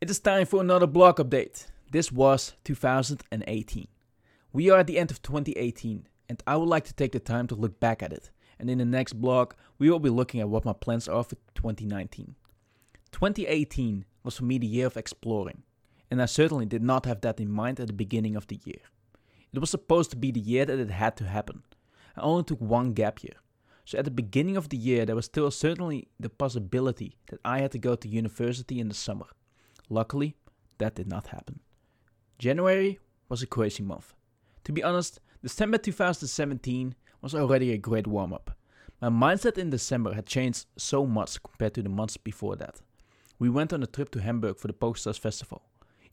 It is time for another blog update. This was 2018. We are at the end of 2018, and I would like to take the time to look back at it. And in the next blog, we will be looking at what my plans are for 2019. 2018 was for me the year of exploring, and I certainly did not have that in mind at the beginning of the year. It was supposed to be the year that it had to happen. I only took one gap year. So at the beginning of the year, there was still certainly the possibility that I had to go to university in the summer. Luckily, that did not happen. January was a crazy month. To be honest, December 2017 was already a great warm up. My mindset in December had changed so much compared to the months before that. We went on a trip to Hamburg for the PokerStars Festival.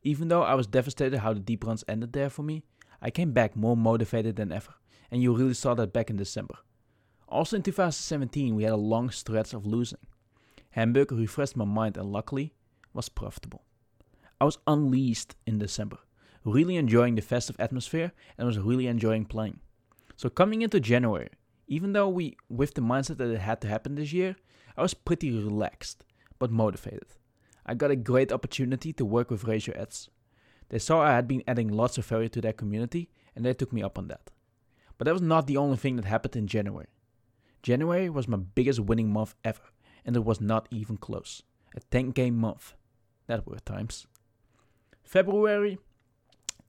Even though I was devastated how the deep runs ended there for me, I came back more motivated than ever, and you really saw that back in December. Also in 2017, we had a long stretch of losing. Hamburg refreshed my mind and luckily was profitable. I was unleashed in December, really enjoying the festive atmosphere and was really enjoying playing. So coming into January, even though we with the mindset that it had to happen this year, I was pretty relaxed but motivated. I got a great opportunity to work with Raise Your Edge. They saw I had been adding lots of value to their community and they took me up on that. But that was not the only thing that happened in January. January was my biggest winning month ever, and it was not even close. A 10 game month. That were times. February,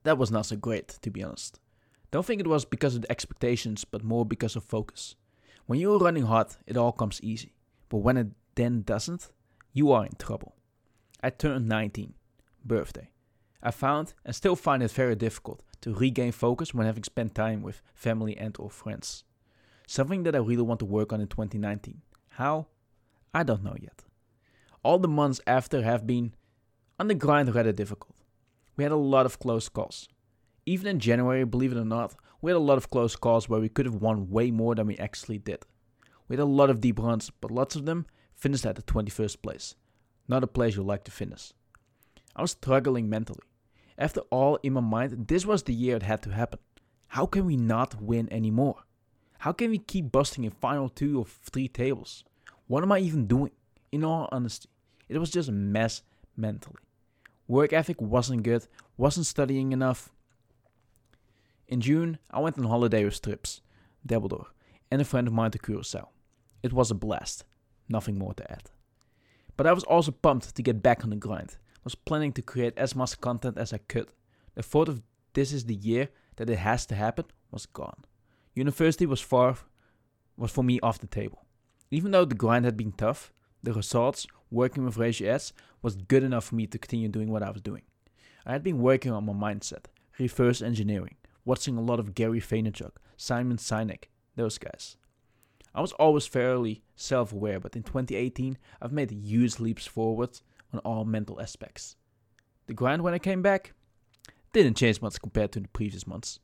that was not so great, to be honest. Don't think it was because of the expectations, but more because of focus. When you're running hot, it all comes easy. But when it then doesn't, you are in trouble. I turned 19, birthday. I found and still find it very difficult to regain focus when having spent time with family and or friends. Something that I really want to work on in 2019. How? I don't know yet. All the months after have been on the grind rather difficult. We had a lot of close calls. Even in January, believe it or not, we had a lot of close calls where we could have won way more than we actually did. We had a lot of deep runs, but lots of them finished at the 21st place. Not a place you like to finish. I was struggling mentally. After all, in my mind, this was the year it had to happen. How can we not win anymore? How can we keep busting in final two or three tables? What am I even doing? In all honesty, it was just a mess mentally. Work ethic wasn't good, wasn't studying enough. In June, I went on holiday with Strips, Dabbledore, and a friend of mine to Curacao. It was a blast, nothing more to add. But I was also pumped to get back on the grind. Was planning to create as much content as I could. The thought of this is the year that it has to happen was gone. University was far was for me off the table. Even though the grind had been tough, the results working with Ads was good enough for me to continue doing what I was doing. I had been working on my mindset, reverse engineering, watching a lot of Gary Vaynerchuk, Simon Sinek, those guys. I was always fairly self-aware, but in 2018 I've made huge leaps forward on all mental aspects. The grind when I came back didn't change much compared to the previous months,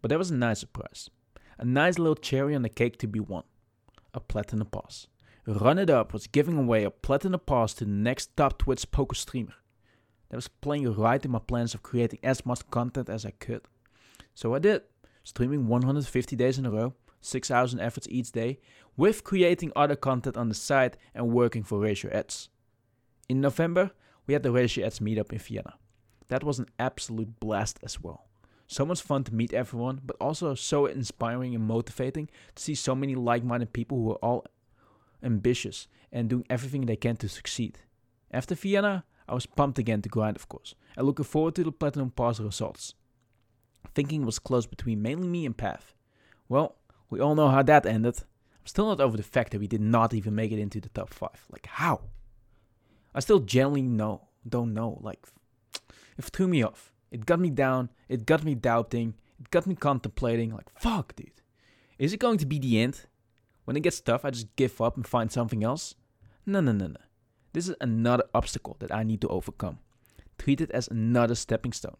but that was a nice surprise. A nice little cherry on the cake to be won. A platinum pass. Run It Up was giving away a platinum pass to the next top Twitch poker streamer. That was playing right in my plans of creating as much content as I could. So I did, streaming 150 days in a row, 6 hours in efforts each day, with creating other content on the side and working for Raise Your Edge. In November, we had the Raise Your Edge meetup in Vienna. That was an absolute blast as well so much fun to meet everyone, but also so inspiring and motivating to see so many like minded people who are all ambitious and doing everything they can to succeed. After Vienna, I was pumped again to grind, of course, and looking forward to the Platinum Pass results. Thinking was close between mainly me and Path. Well, we all know how that ended. I'm still not over the fact that we did not even make it into the top 5. Like, how? I still genuinely know, don't know. Like, it threw me off. It got me down. It got me doubting. It got me contemplating. Like, fuck, dude. Is it going to be the end? When it gets tough, I just give up and find something else? No, no, no, no. This is another obstacle that I need to overcome. Treat it as another stepping stone.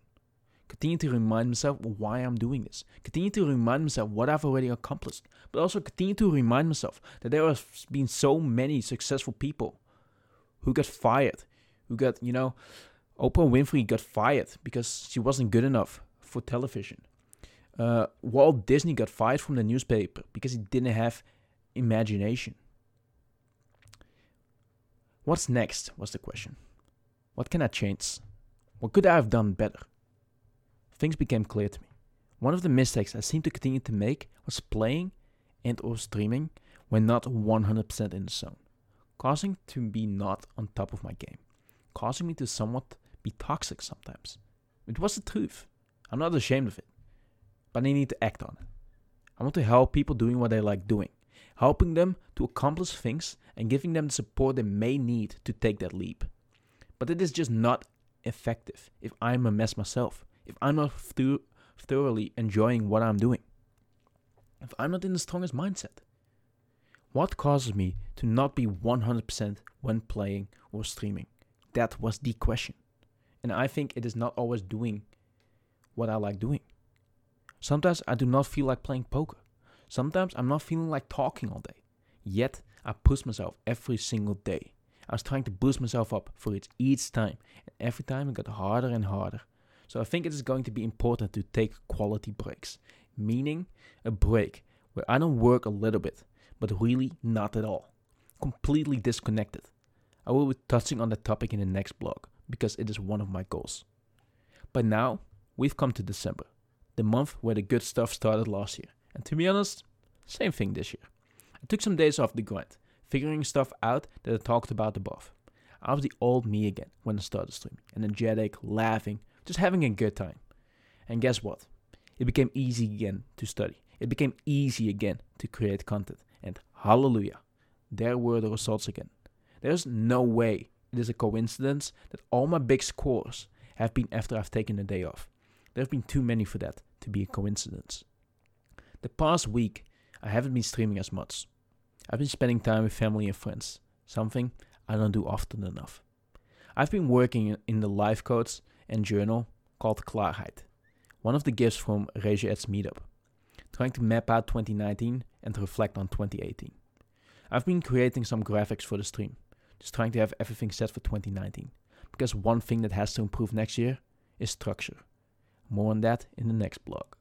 Continue to remind myself why I'm doing this. Continue to remind myself what I've already accomplished. But also continue to remind myself that there have been so many successful people who got fired, who got, you know, Oprah Winfrey got fired because she wasn't good enough for television. Uh, Walt Disney got fired from the newspaper because he didn't have imagination. What's next was the question. What can I change? What could I have done better? Things became clear to me. One of the mistakes I seemed to continue to make was playing and or streaming when not 100% in the zone, causing to be not on top of my game, causing me to somewhat be toxic sometimes. It was the truth. I'm not ashamed of it, but I need to act on it. I want to help people doing what they like doing, helping them to accomplish things and giving them the support they may need to take that leap. But it is just not effective if I'm a mess myself, if I'm not th- thoroughly enjoying what I'm doing, if I'm not in the strongest mindset. What causes me to not be 100% when playing or streaming? That was the question. And I think it is not always doing what I like doing. Sometimes I do not feel like playing poker. Sometimes I'm not feeling like talking all day. Yet I push myself every single day. I was trying to boost myself up for it each time, and every time it got harder and harder. So I think it is going to be important to take quality breaks, meaning a break where I don't work a little bit, but really not at all. Completely disconnected. I will be touching on that topic in the next blog because it is one of my goals. But now we've come to December, the month where the good stuff started last year. And to be honest, same thing this year. I took some days off the grind, figuring stuff out that I talked about above. I was the old me again when I started streaming, energetic, laughing, just having a good time. And guess what? It became easy again to study. It became easy again to create content. And hallelujah, there were the results again. There's no way it is a coincidence that all my big scores have been after I've taken a day off. There have been too many for that to be a coincidence. The past week, I haven't been streaming as much. I've been spending time with family and friends, something I don't do often enough. I've been working in the life coach and journal called Klarheit, one of the gifts from Raise Your Edge's meetup, trying to map out 2019 and reflect on 2018. I've been creating some graphics for the stream, just trying to have everything set for 2019, because one thing that has to improve next year is structure. More on that in the next blog.